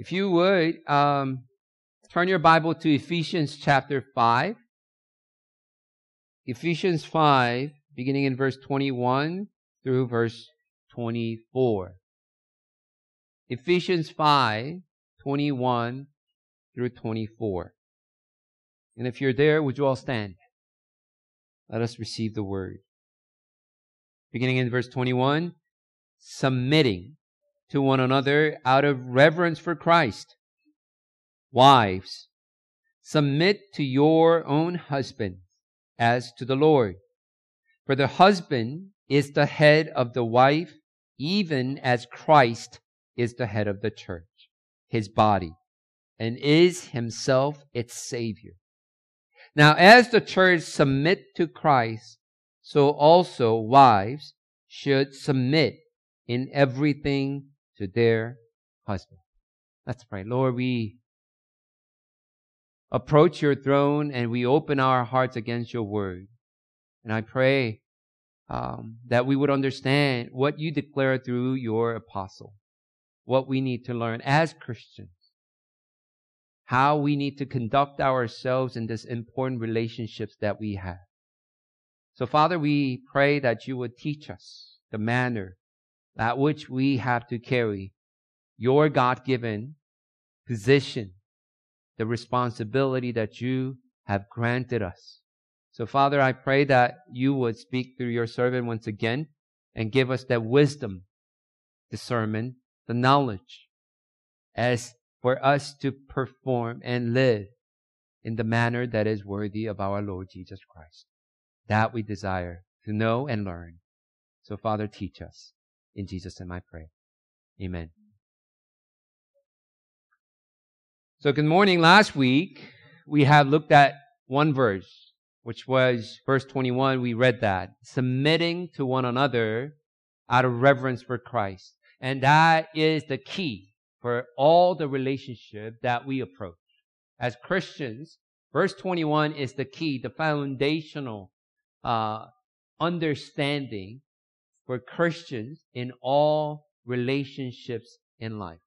If you would, um, turn your Bible to Ephesians chapter 5. Ephesians 5, beginning in verse 21 through verse 24. Ephesians 5, 21 through 24. And if you're there, would you all stand? Let us receive the word. Beginning in verse 21, submitting to one another out of reverence for Christ. Wives, submit to your own husband as to the Lord. For the husband is the head of the wife, even as Christ is the head of the church, his body, and is himself its savior. Now, as the church submit to Christ, so also wives should submit in everything to their husband. Let's pray. Lord, we approach your throne and we open our hearts against your word. And I pray um, that we would understand what you declare through your apostle, what we need to learn as Christians, how we need to conduct ourselves in this important relationships that we have. So, Father, we pray that you would teach us the manner that which we have to carry your God given position, the responsibility that you have granted us. So, Father, I pray that you would speak through your servant once again and give us that wisdom, discernment, the knowledge as for us to perform and live in the manner that is worthy of our Lord Jesus Christ. That we desire to know and learn. So, Father, teach us. In Jesus' name I pray. Amen. So good morning. Last week, we have looked at one verse, which was verse 21. We read that. Submitting to one another out of reverence for Christ. And that is the key for all the relationship that we approach. As Christians, verse 21 is the key, the foundational uh, understanding for Christians in all relationships in life.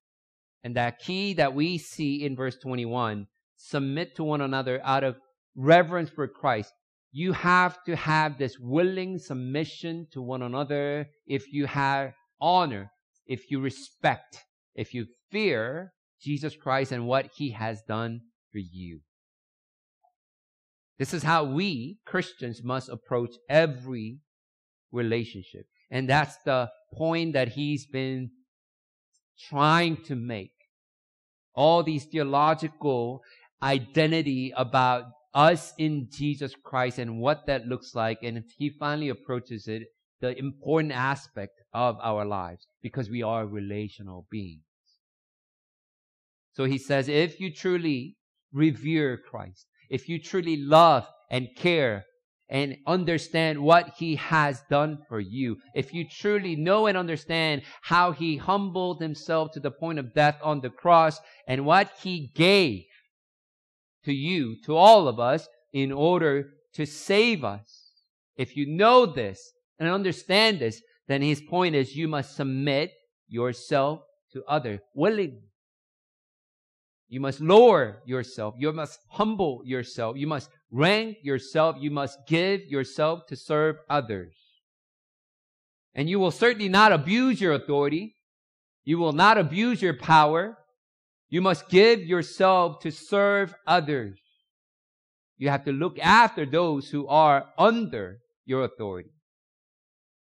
And that key that we see in verse 21, submit to one another out of reverence for Christ. You have to have this willing submission to one another if you have honor, if you respect, if you fear Jesus Christ and what he has done for you. This is how we Christians must approach every relationship. And that's the point that he's been trying to make. All these theological identity about us in Jesus Christ and what that looks like. And he finally approaches it, the important aspect of our lives, because we are relational beings. So he says, if you truly revere Christ, if you truly love and care and understand what he has done for you, if you truly know and understand how he humbled himself to the point of death on the cross and what he gave to you, to all of us, in order to save us, if you know this and understand this, then his point is you must submit yourself to others willingly. You must lower yourself. You must humble yourself. You must rank yourself. You must give yourself to serve others. And you will certainly not abuse your authority. You will not abuse your power. You must give yourself to serve others. You have to look after those who are under your authority.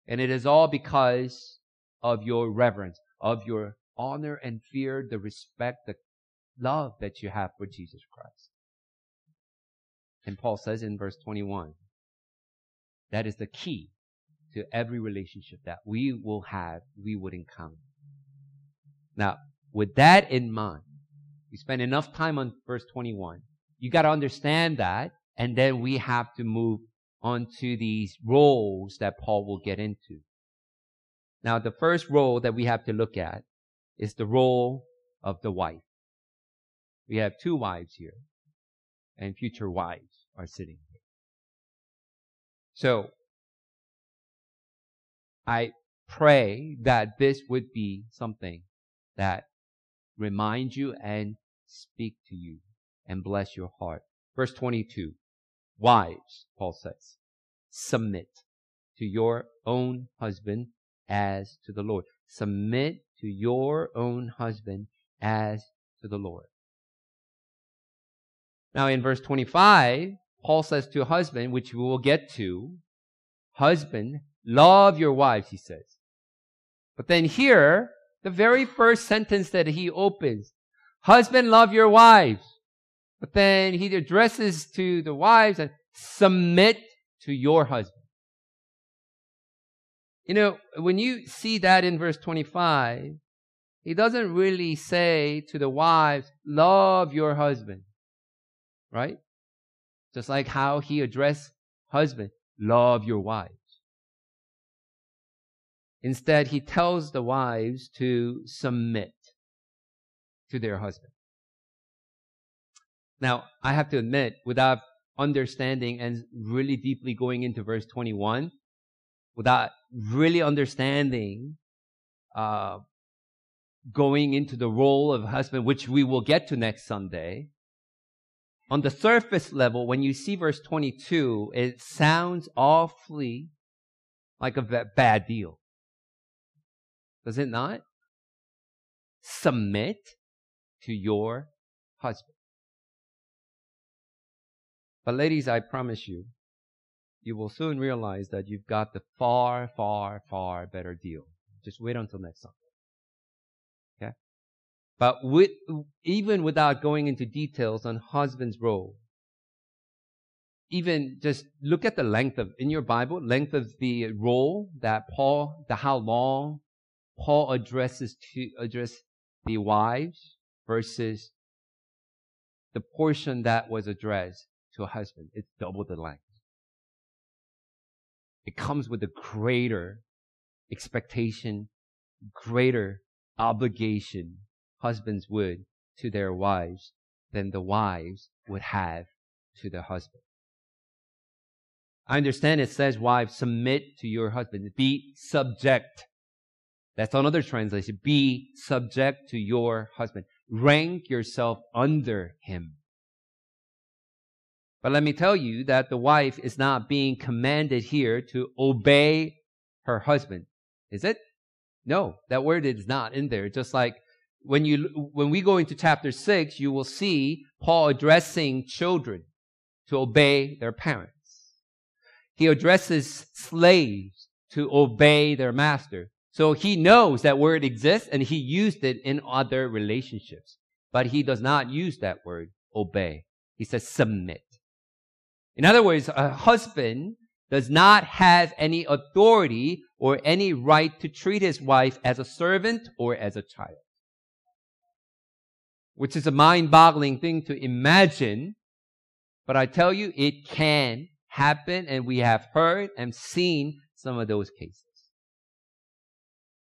And it is all because of your reverence, of your honor and fear, the respect, the love that you have for Jesus Christ. And Paul says in verse 21, that is the key to every relationship that we will have, we would encounter. Now, with that in mind, we spend enough time on verse 21. You got to understand that, and then we have to move on to these roles that Paul will get into. Now, the first role that we have to look at is the role of the wife. We have two wives here, and future wives are sitting here. So, I pray that this would be something that remind you and speak to you and bless your heart. Verse 22. Wives, Paul says, submit to your own husband as to the Lord. Submit to your own husband as to the Lord. Now in verse 25, Paul says to a husband, which we will get to, husband, love your wives, he says. But then here, the very first sentence that he opens, husband, love your wives. But then he addresses to the wives and submit to your husband. You know, when you see that in verse 25, he doesn't really say to the wives, love your husband. Right? Just like how he addressed husband, love your wives. Instead, he tells the wives to submit to their husband. Now, I have to admit, without understanding and really deeply going into verse 21, without really understanding, uh, going into the role of husband, which we will get to next Sunday, on the surface level, when you see verse 22, it sounds awfully like a bad deal. Does it not? Submit to your husband. But ladies, I promise you, you will soon realize that you've got the far, far, far better deal. Just wait until next Sunday. But with, even without going into details on husband's role, even just look at the length of, in your Bible, length of the role that Paul, the how long Paul addresses to, address the wives versus the portion that was addressed to a husband. It's double the length. It comes with a greater expectation, greater obligation husbands would to their wives than the wives would have to their husband. I understand it says, wives, submit to your husband. Be subject. That's another translation. Be subject to your husband. Rank yourself under him. But let me tell you that the wife is not being commanded here to obey her husband. Is it? No, that word is not in there. Just like when you, when we go into chapter six, you will see Paul addressing children to obey their parents. He addresses slaves to obey their master. So he knows that word exists and he used it in other relationships. But he does not use that word, obey. He says submit. In other words, a husband does not have any authority or any right to treat his wife as a servant or as a child. Which is a mind boggling thing to imagine. But I tell you, it can happen and we have heard and seen some of those cases.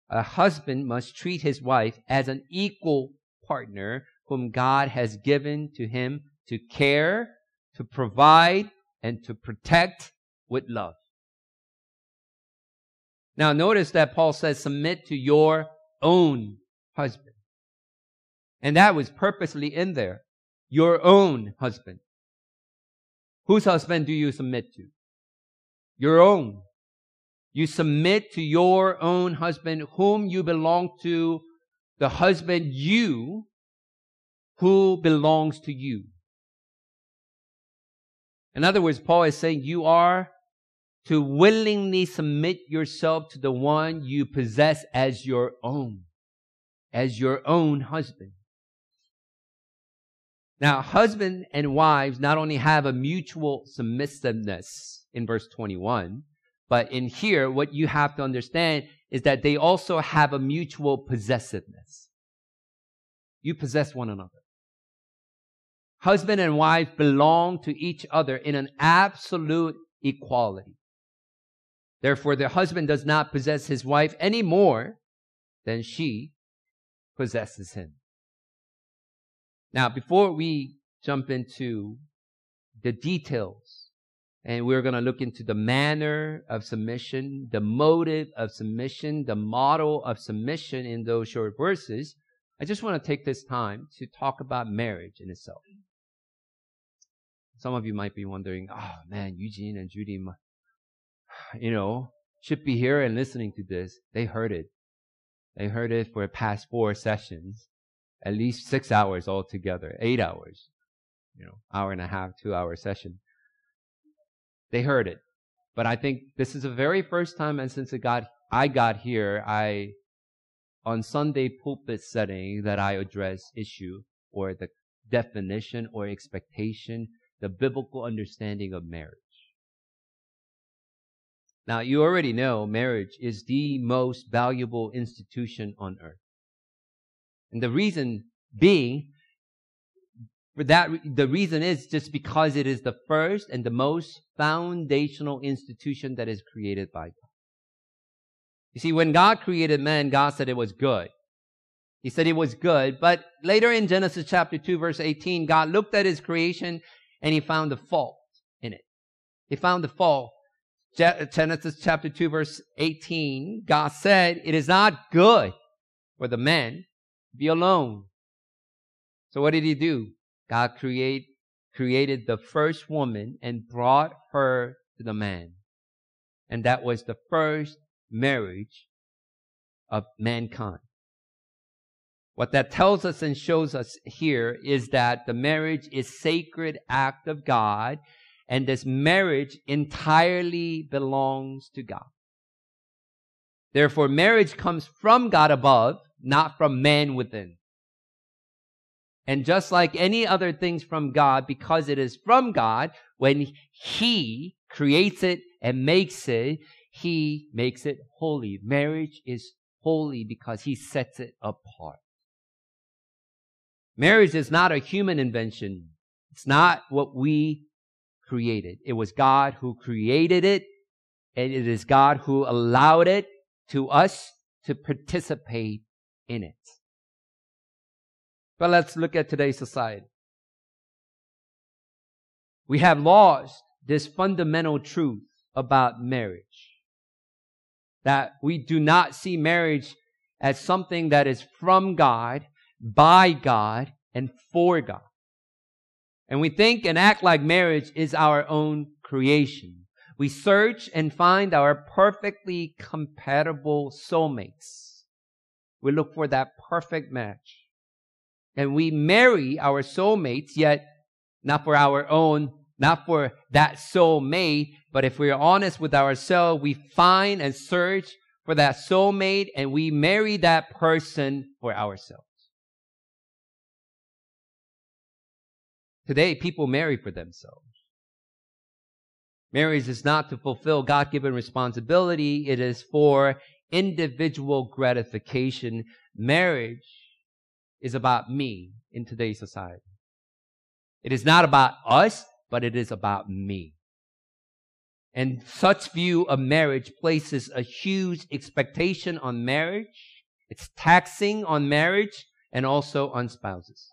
A husband must treat his wife as an equal partner whom God has given to him to care to provide and to protect with love. Now notice that Paul says submit to your own husband. And that was purposely in there. Your own husband. Whose husband do you submit to? Your own. You submit to your own husband whom you belong to, the husband you who belongs to you. In other words, Paul is saying you are to willingly submit yourself to the one you possess as your own, as your own husband. Now, husband and wives not only have a mutual submissiveness in verse 21, but in here, what you have to understand is that they also have a mutual possessiveness. You possess one another. Husband and wife belong to each other in an absolute equality. Therefore, the husband does not possess his wife any more than she possesses him. Now, before we jump into the details, and we're going to look into the manner of submission, the motive of submission, the model of submission in those short verses, I just want to take this time to talk about marriage in itself. Some of you might be wondering, oh man, Eugene and Judy, you know, should be here and listening to this. They heard it. They heard it for the past four sessions, at least six hours altogether, eight hours, you know, hour and a half, two hour session. They heard it. But I think this is the very first time, and since it got, I got here, I, on Sunday pulpit setting, that I address issue or the definition or expectation, the biblical understanding of marriage. Now, you already know marriage is the most valuable institution on earth. And the reason being for that, the reason is just because it is the first and the most foundational institution that is created by God. You see, when God created man, God said it was good. He said it was good, but later in Genesis chapter 2 verse 18, God looked at his creation and he found a fault in it. He found the fault. Genesis chapter 2 verse 18, God said, it is not good for the man be alone. So what did he do? God create, created the first woman and brought her to the man. And that was the first marriage of mankind. What that tells us and shows us here is that the marriage is sacred act of God and this marriage entirely belongs to God. Therefore, marriage comes from God above, not from man within. And just like any other things from God, because it is from God, when He creates it and makes it, He makes it holy. Marriage is holy because He sets it apart. Marriage is not a human invention. It's not what we created. It was God who created it, and it is God who allowed it to us to participate in it. But let's look at today's society. We have lost this fundamental truth about marriage. That we do not see marriage as something that is from God, by God, and for God. And we think and act like marriage is our own creation. We search and find our perfectly compatible soulmates. We look for that perfect match and we marry our soulmates, yet not for our own, not for that soulmate, but if we're honest with ourselves, we find and search for that soulmate and we marry that person for ourselves. Today, people marry for themselves. Marriage is not to fulfill God given responsibility, it is for individual gratification. Marriage is about me in today's society. It is not about us, but it is about me. And such view of marriage places a huge expectation on marriage. It's taxing on marriage and also on spouses.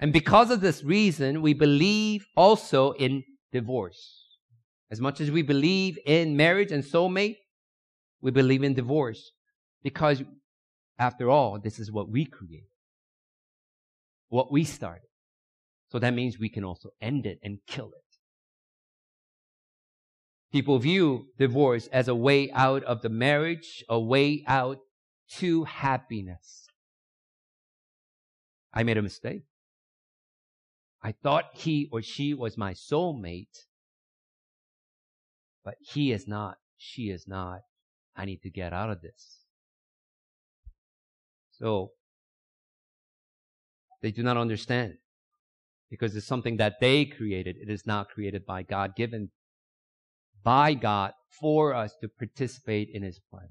And because of this reason, we believe also in divorce. As much as we believe in marriage and soulmate, we believe in divorce because after all, this is what we created, what we started. So that means we can also end it and kill it. People view divorce as a way out of the marriage, a way out to happiness. I made a mistake. I thought he or she was my soulmate, but he is not, she is not. I need to get out of this. So they do not understand because it's something that they created. It is not created by God, given by God for us to participate in His plan.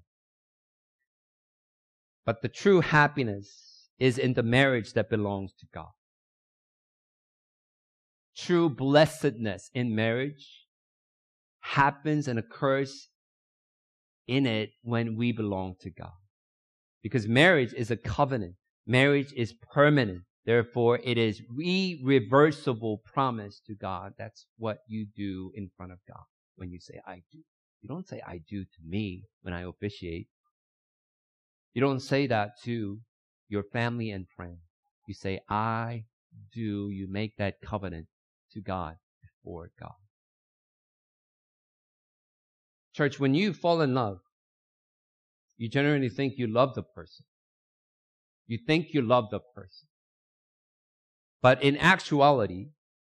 But the true happiness is in the marriage that belongs to God. True blessedness in marriage happens and occurs in it when we belong to God. Because marriage is a covenant. Marriage is permanent. Therefore, it is irreversible promise to God. That's what you do in front of God when you say, I do. You don't say, I do to me when I officiate. You don't say that to your family and friends. You say, I do. You make that covenant to God before God. Church, when you fall in love, you generally think you love the person. You think you love the person. But in actuality,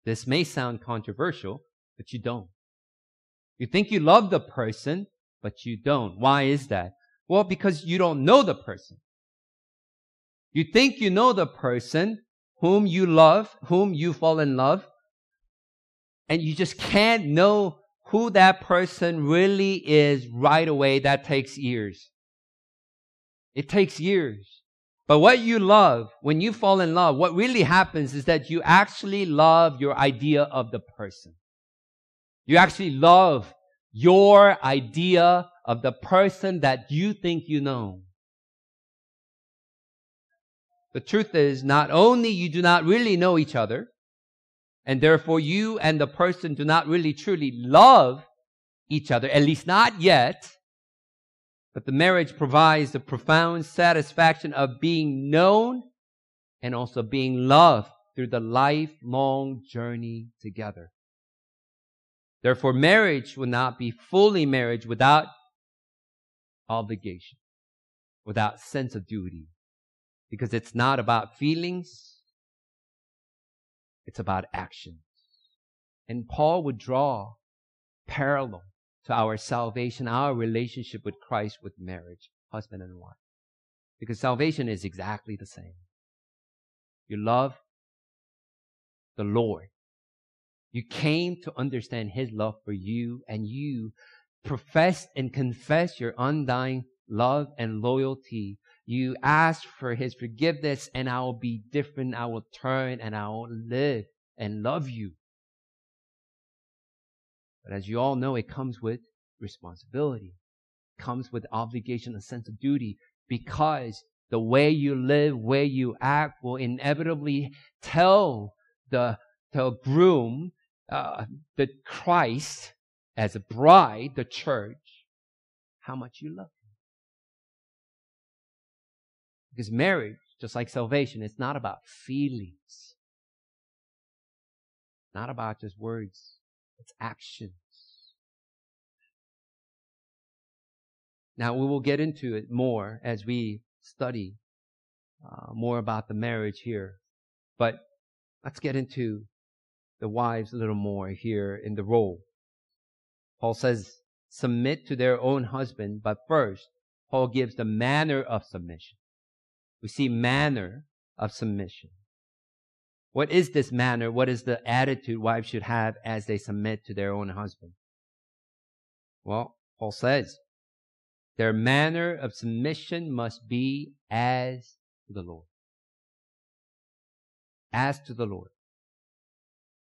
this may sound controversial, but you don't. You think you love the person, but you don't. Why is that? Well, because you don't know the person. You think you know the person whom you love, whom you fall in love, and you just can't know who that person really is right away. That takes years. It takes years. But what you love, when you fall in love, what really happens is that you actually love your idea of the person. You actually love your idea of the person that you think you know. The truth is, not only you do not really know each other, and therefore you and the person do not really truly love each other, at least not yet, but the marriage provides the profound satisfaction of being known and also being loved through the lifelong journey together. Therefore, marriage will not be fully marriage without obligation, without sense of duty, because it's not about feelings, it's about actions. And Paul would draw parallel to our salvation, our relationship with Christ with marriage, husband and wife. Because salvation is exactly the same. You love the Lord. You came to understand His love for you and you profess and confess your undying love and loyalty. You ask for His forgiveness and I will be different. I will turn and I will live and love you. But as you all know, it comes with responsibility, it comes with obligation, a sense of duty, because the way you live, where you act will inevitably tell the, the groom, uh, the Christ as a bride, the church, how much you love Because marriage, just like salvation, it's not about feelings. Not about just words. It's actions. Now we will get into it more as we study uh, more about the marriage here. But let's get into the wives a little more here in the role. Paul says, submit to their own husband, but first, Paul gives the manner of submission. We see manner of submission. What is this manner? What is the attitude wives should have as they submit to their own husband? Well, Paul says, their manner of submission must be as to the Lord. As to the Lord.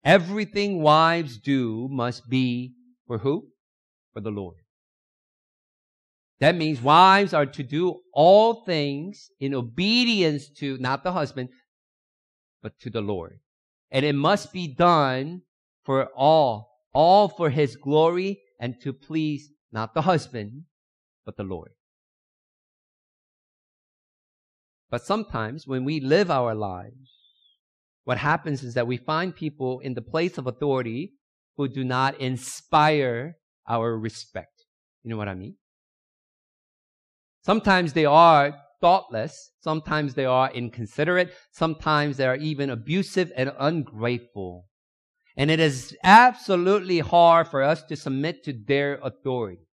Everything wives do must be for who? For the Lord. That means wives are to do all things in obedience to not the husband, but to the Lord. And it must be done for all, all for his glory and to please not the husband, but the Lord. But sometimes when we live our lives, what happens is that we find people in the place of authority who do not inspire our respect. You know what I mean? Sometimes they are thoughtless. Sometimes they are inconsiderate. Sometimes they are even abusive and ungrateful. And it is absolutely hard for us to submit to their authority.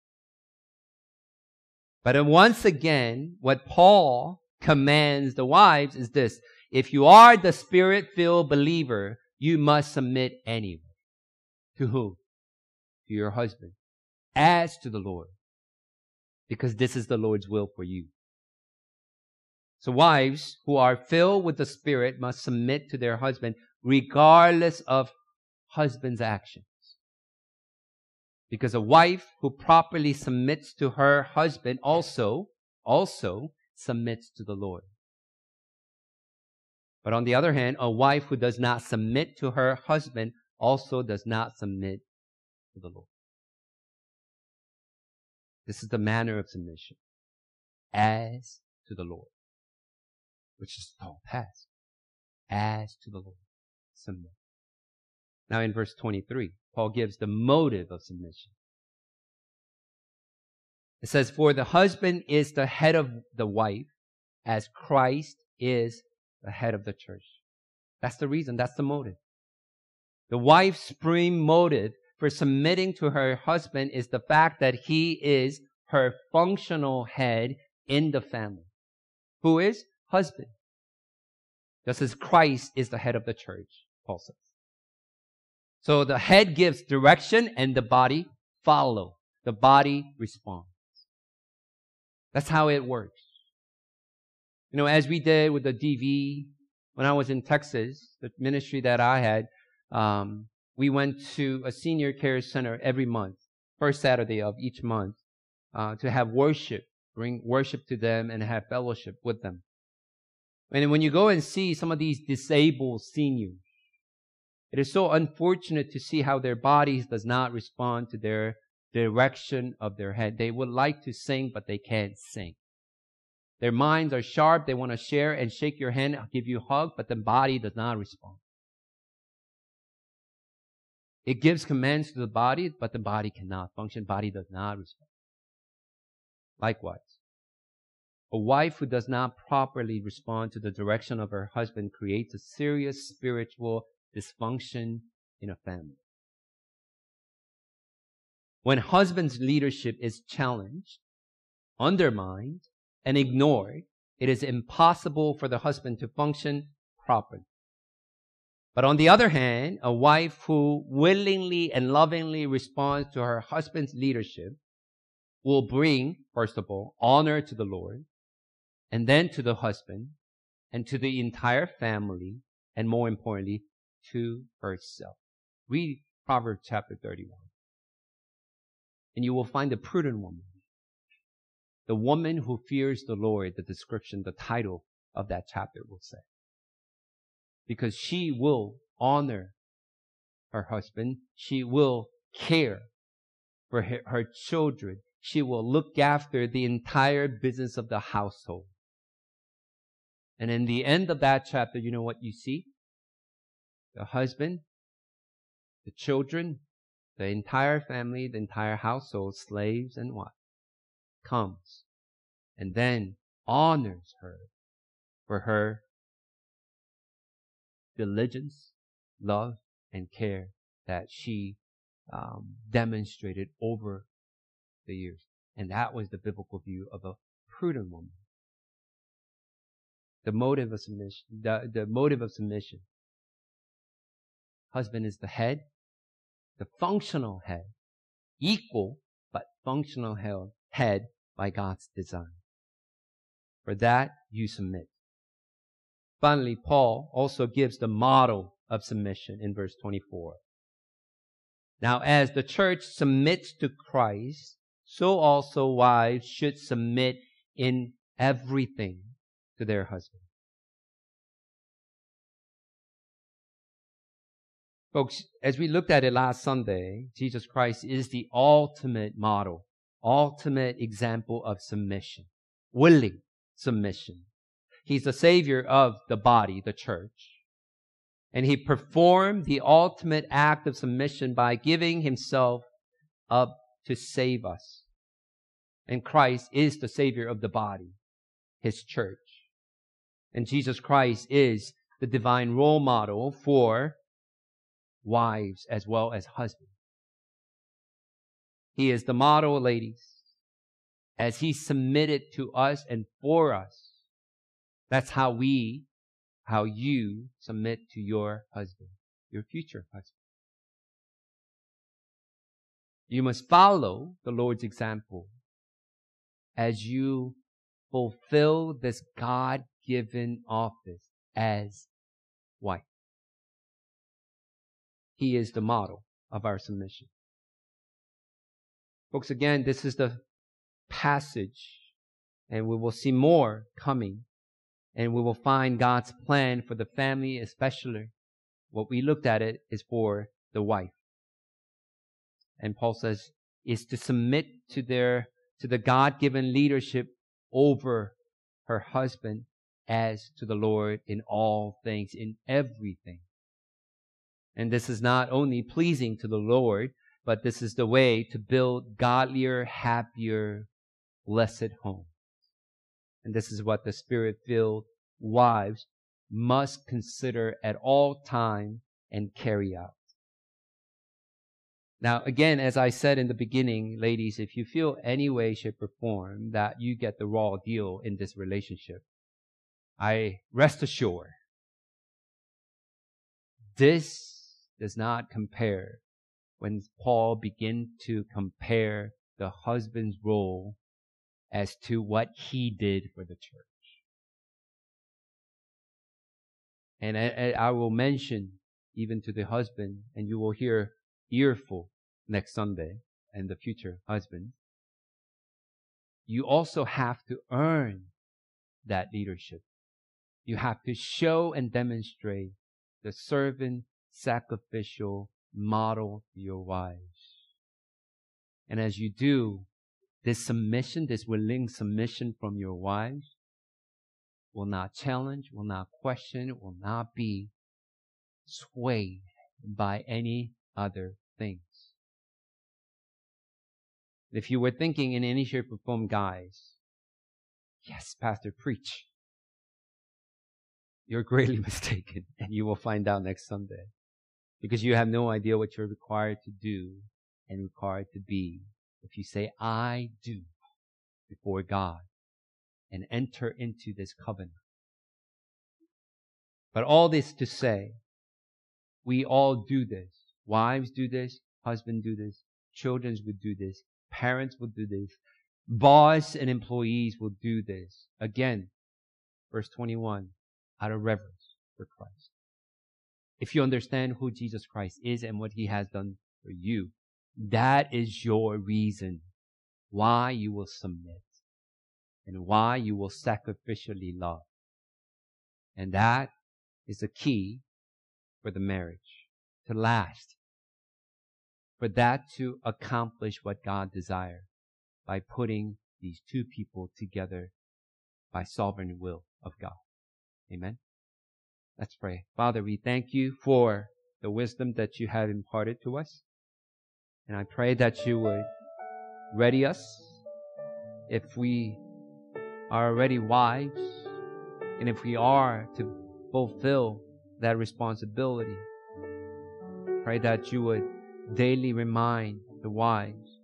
But once again, what Paul commands the wives is this. If you are the spirit filled believer, you must submit anyway. To who? To your husband. As to the Lord. Because this is the Lord's will for you. So wives who are filled with the Spirit must submit to their husband regardless of husband's actions. Because a wife who properly submits to her husband also, also submits to the Lord. But on the other hand, a wife who does not submit to her husband also does not submit to the Lord. This is the manner of submission as to the Lord which is the tall task. As to the Lord, submit. Now in verse 23, Paul gives the motive of submission. It says, For the husband is the head of the wife, as Christ is the head of the church. That's the reason. That's the motive. The wife's supreme motive for submitting to her husband is the fact that he is her functional head in the family. Who is? Husband. Just as Christ is the head of the church, Paul says. So the head gives direction and the body follow. The body responds. That's how it works. You know, as we did with the DV, when I was in Texas, the ministry that I had, um, we went to a senior care center every month, first Saturday of each month, uh, to have worship, bring worship to them and have fellowship with them. And when you go and see some of these disabled seniors, it is so unfortunate to see how their bodies does not respond to their direction of their head. They would like to sing, but they can't sing. Their minds are sharp. They want to share and shake your hand, give you a hug, but the body does not respond. It gives commands to the body, but the body cannot function. Body does not respond. Likewise, a wife who does not properly respond to the direction of her husband creates a serious spiritual dysfunction in a family. When husband's leadership is challenged, undermined, and ignored, it is impossible for the husband to function properly. But on the other hand, a wife who willingly and lovingly responds to her husband's leadership will bring, first of all, honor to the Lord, and then to the husband, and to the entire family, and more importantly, to herself. Read Proverbs chapter 31 and you will find the prudent woman. The woman who fears the Lord, the description, the title of that chapter will say. Because she will honor her husband. She will care for her, children. She will look after the entire business of the household. And in the end of that chapter, you know what you see? The husband, the children, the entire family, the entire household, slaves and what? Comes and then honors her for her diligence, love, and care that she um, demonstrated over the years. And that was the biblical view of a prudent woman. The motive of submission, the, the motive of submission. Husband is the head, the functional head, equal but functional head by God's design. For that you submit. Finally, Paul also gives the model of submission in verse 24. Now, as the church submits to Christ, so also wives should submit in everything to their husband. Folks, as we looked at it last Sunday, Jesus Christ is the ultimate model, ultimate example of submission, willing submission. He's the savior of the body, the church. And he performed the ultimate act of submission by giving himself up to save us. And Christ is the savior of the body, his church. And Jesus Christ is the divine role model for wives as well as husbands. He is the model, ladies, as he submitted to us and for us. That's how we, how you submit to your husband, your future husband. You must follow the Lord's example as you fulfill this God given office as wife. He is the model of our submission. Folks, again, this is the passage, and we will see more coming, and we will find God's plan for the family, especially what we looked at it is for the wife. And Paul says, is to submit to their, to the God-given leadership over her husband as to the Lord in all things, in everything. And this is not only pleasing to the Lord, but this is the way to build godlier, happier, blessed homes. And this is what the spirit filled wives must consider at all time and carry out. Now, again, as I said in the beginning, ladies, if you feel any way, shape, or form that you get the raw deal in this relationship, I rest assured this does not compare when Paul begins to compare the husband's role as to what he did for the church. And I, I, will mention even to the husband, and you will hear earful next Sunday and the future husband. You also have to earn that leadership. You have to show and demonstrate the servant sacrificial model to your wives. And as you do, this submission, this willing submission from your wives will not challenge, will not question, will not be swayed by any other things. If you were thinking in any shape or form, guys, yes, Pastor, preach. You're greatly mistaken, and you will find out next Sunday. Because you have no idea what you're required to do and required to be if you say, I do before God and enter into this covenant. But all this to say, we all do this. Wives do this, husbands do this, children would do this, parents will do this, boss and employees will do this. Again, verse 21, out of reverence for Christ. If you understand who Jesus Christ is and what he has done for you, that is your reason why you will submit and why you will sacrificially love. And that is the key for the marriage to last. For that to accomplish what God desires by putting these two people together by sovereign will of God. Amen. Let's pray. Father, we thank you for the wisdom that you have imparted to us. And I pray that you would ready us if we are already wives and if we are to fulfill that responsibility. Pray that you would daily remind the wives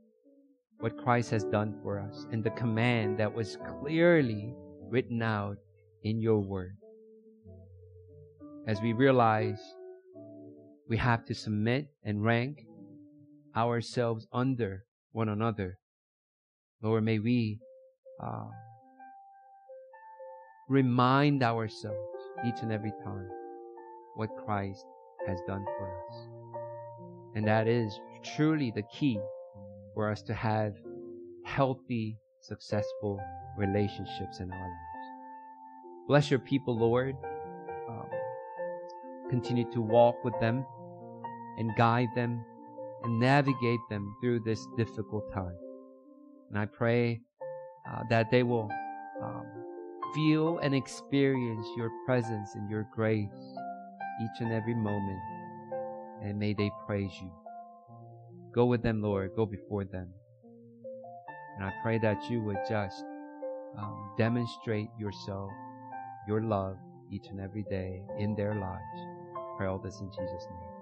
what Christ has done for us and the command that was clearly written out in your word. As we realize we have to submit and rank ourselves under one another. Lord, may we uh, remind ourselves each and every time what Christ has done for us. And that is truly the key for us to have healthy, successful relationships in our lives. Bless your people, Lord. Um, continue to walk with them and guide them and navigate them through this difficult time. And I pray uh, that they will um, feel and experience your presence and your grace each and every moment. And may they praise you. Go with them, Lord. Go before them. And I pray that you would just um, demonstrate yourself, your love each and every day in their lives. I pray all this in Jesus' name.